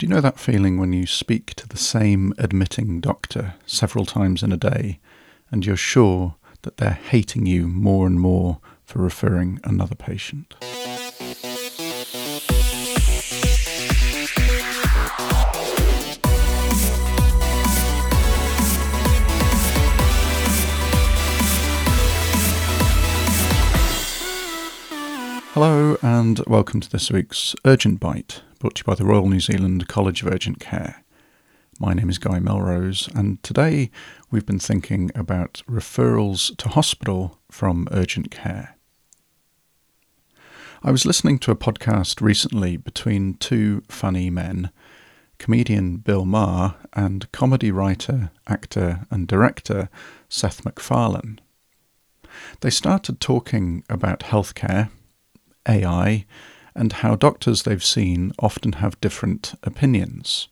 Do you know that feeling when you speak to the same admitting doctor several times in a day and you're sure that they're hating you more and more for referring another patient? Hello, and welcome to this week's Urgent Bite, brought to you by the Royal New Zealand College of Urgent Care. My name is Guy Melrose, and today we've been thinking about referrals to hospital from urgent care. I was listening to a podcast recently between two funny men, comedian Bill Maher and comedy writer, actor, and director Seth MacFarlane. They started talking about healthcare AI, and how doctors they've seen often have different opinions.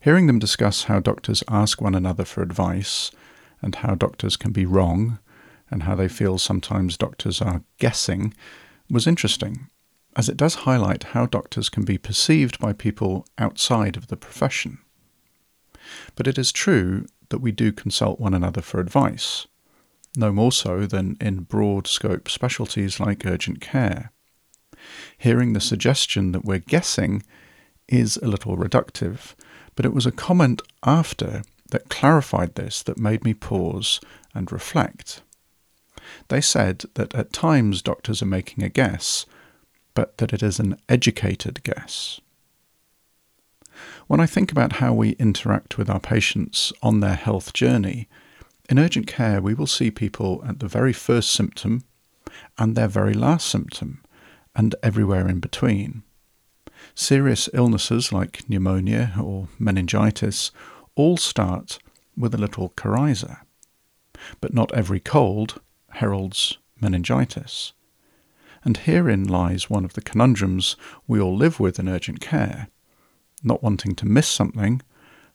Hearing them discuss how doctors ask one another for advice, and how doctors can be wrong, and how they feel sometimes doctors are guessing, was interesting, as it does highlight how doctors can be perceived by people outside of the profession. But it is true that we do consult one another for advice no more so than in broad scope specialties like urgent care. Hearing the suggestion that we're guessing is a little reductive, but it was a comment after that clarified this that made me pause and reflect. They said that at times doctors are making a guess, but that it is an educated guess. When I think about how we interact with our patients on their health journey, in urgent care, we will see people at the very first symptom and their very last symptom, and everywhere in between. Serious illnesses like pneumonia or meningitis all start with a little coryza. But not every cold heralds meningitis. And herein lies one of the conundrums we all live with in urgent care not wanting to miss something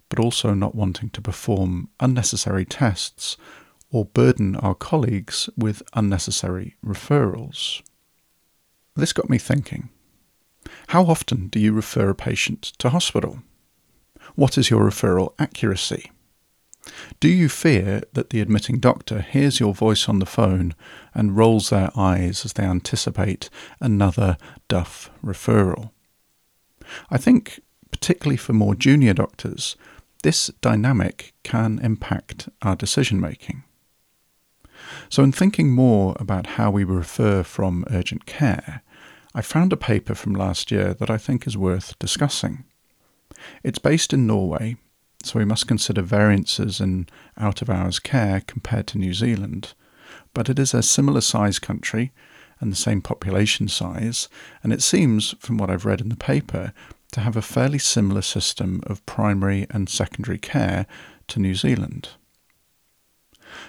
but also not wanting to perform unnecessary tests or burden our colleagues with unnecessary referrals. This got me thinking. How often do you refer a patient to hospital? What is your referral accuracy? Do you fear that the admitting doctor hears your voice on the phone and rolls their eyes as they anticipate another duff referral? I think, particularly for more junior doctors, this dynamic can impact our decision making. So, in thinking more about how we refer from urgent care, I found a paper from last year that I think is worth discussing. It's based in Norway, so we must consider variances in out of hours care compared to New Zealand, but it is a similar size country and the same population size, and it seems, from what I've read in the paper, to have a fairly similar system of primary and secondary care to New Zealand.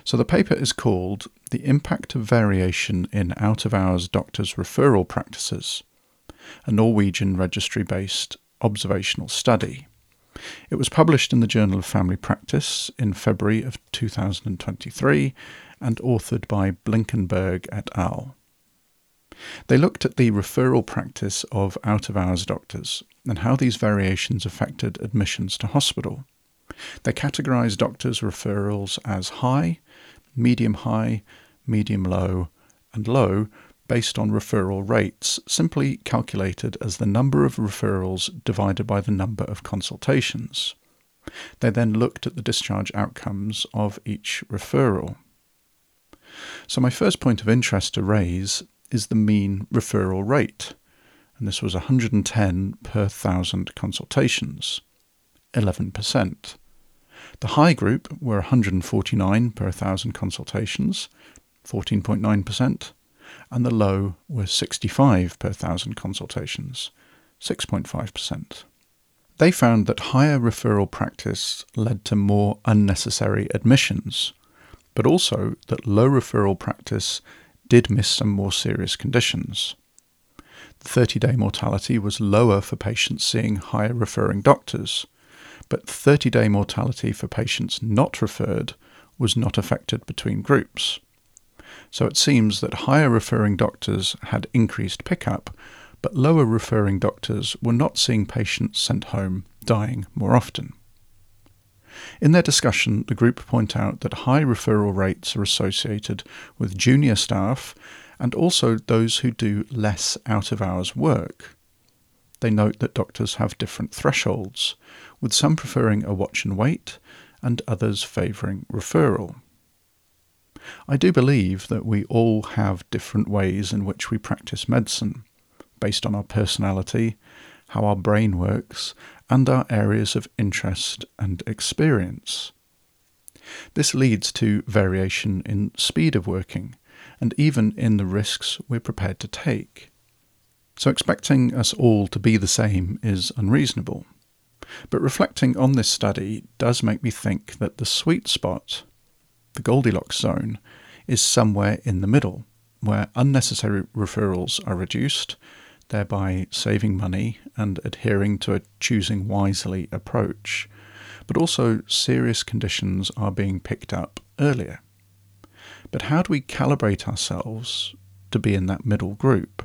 So the paper is called The Impact of Variation in Out of Hours Doctors' Referral Practices, a Norwegian registry based observational study. It was published in the Journal of Family Practice in February of 2023 and authored by Blinkenberg et al. They looked at the referral practice of out of hours doctors and how these variations affected admissions to hospital. They categorized doctors' referrals as high, medium high, medium low, and low based on referral rates, simply calculated as the number of referrals divided by the number of consultations. They then looked at the discharge outcomes of each referral. So, my first point of interest to raise is the mean referral rate, and this was 110 per thousand consultations, 11%. The high group were 149 per thousand consultations, 14.9%, and the low were 65 per thousand consultations, 6.5%. They found that higher referral practice led to more unnecessary admissions, but also that low referral practice did miss some more serious conditions. The 30 day mortality was lower for patients seeing higher referring doctors, but 30 day mortality for patients not referred was not affected between groups. So it seems that higher referring doctors had increased pickup, but lower referring doctors were not seeing patients sent home dying more often. In their discussion, the group point out that high referral rates are associated with junior staff and also those who do less out of hours work. They note that doctors have different thresholds, with some preferring a watch and wait and others favouring referral. I do believe that we all have different ways in which we practice medicine, based on our personality, how our brain works, and our areas of interest and experience. This leads to variation in speed of working and even in the risks we're prepared to take. So, expecting us all to be the same is unreasonable. But reflecting on this study does make me think that the sweet spot, the Goldilocks zone, is somewhere in the middle, where unnecessary referrals are reduced thereby saving money and adhering to a choosing wisely approach. But also, serious conditions are being picked up earlier. But how do we calibrate ourselves to be in that middle group?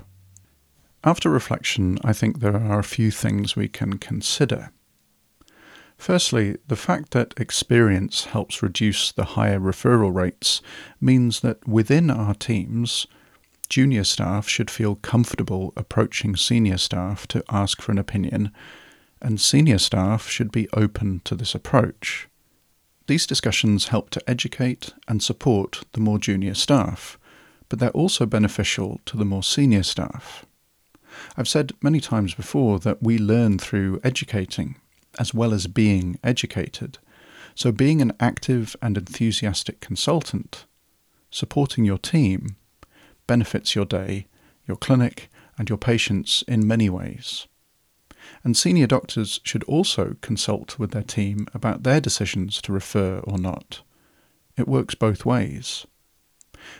After reflection, I think there are a few things we can consider. Firstly, the fact that experience helps reduce the higher referral rates means that within our teams, junior staff should feel comfortable approaching senior staff to ask for an opinion, and senior staff should be open to this approach. These discussions help to educate and support the more junior staff, but they're also beneficial to the more senior staff. I've said many times before that we learn through educating as well as being educated. So, being an active and enthusiastic consultant, supporting your team, benefits your day, your clinic, and your patients in many ways. And senior doctors should also consult with their team about their decisions to refer or not. It works both ways.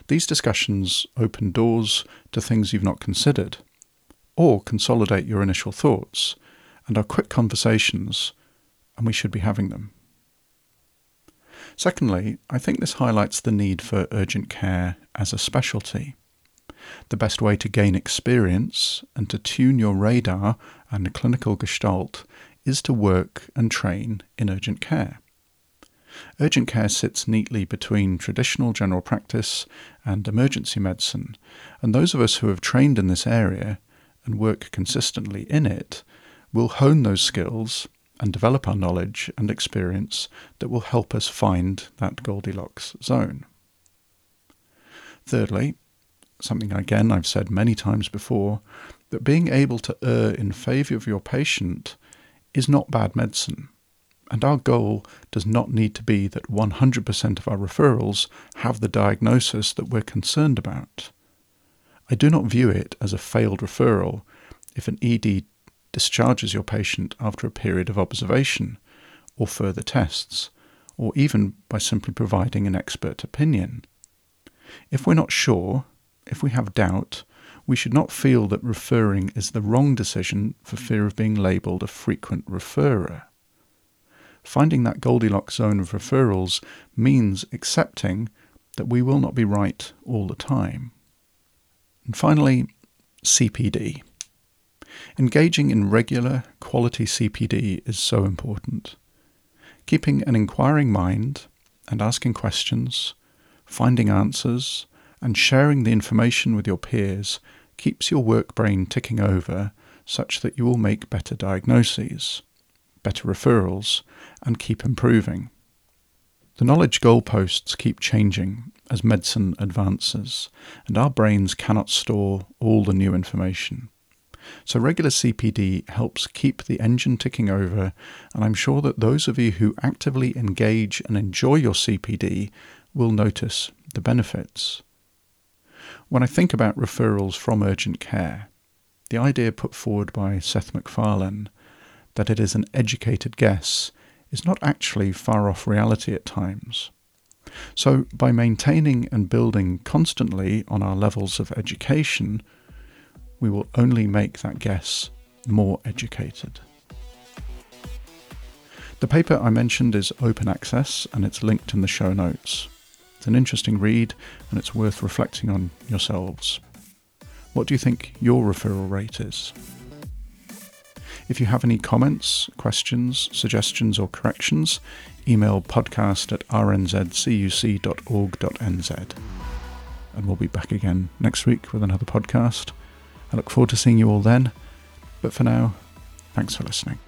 These discussions open doors to things you've not considered, or consolidate your initial thoughts, and are quick conversations, and we should be having them. Secondly, I think this highlights the need for urgent care as a specialty. The best way to gain experience and to tune your radar and clinical gestalt is to work and train in urgent care. Urgent care sits neatly between traditional general practice and emergency medicine, and those of us who have trained in this area and work consistently in it will hone those skills and develop our knowledge and experience that will help us find that Goldilocks zone. Thirdly, something again I've said many times before, that being able to err in favour of your patient is not bad medicine. And our goal does not need to be that 100% of our referrals have the diagnosis that we're concerned about. I do not view it as a failed referral if an ED discharges your patient after a period of observation or further tests, or even by simply providing an expert opinion. If we're not sure, if we have doubt, we should not feel that referring is the wrong decision for fear of being labelled a frequent referrer. Finding that Goldilocks zone of referrals means accepting that we will not be right all the time. And finally, CPD. Engaging in regular, quality CPD is so important. Keeping an inquiring mind and asking questions, finding answers, and sharing the information with your peers keeps your work brain ticking over such that you will make better diagnoses, better referrals, and keep improving. The knowledge goalposts keep changing as medicine advances, and our brains cannot store all the new information. So, regular CPD helps keep the engine ticking over, and I'm sure that those of you who actively engage and enjoy your CPD will notice the benefits. When I think about referrals from urgent care, the idea put forward by Seth MacFarlane that it is an educated guess is not actually far off reality at times. So, by maintaining and building constantly on our levels of education, we will only make that guess more educated. The paper I mentioned is open access and it's linked in the show notes. It's an interesting read and it's worth reflecting on yourselves. What do you think your referral rate is? If you have any comments, questions, suggestions, or corrections, email podcast at rnzcuc.org.nz. And we'll be back again next week with another podcast. I look forward to seeing you all then. But for now, thanks for listening.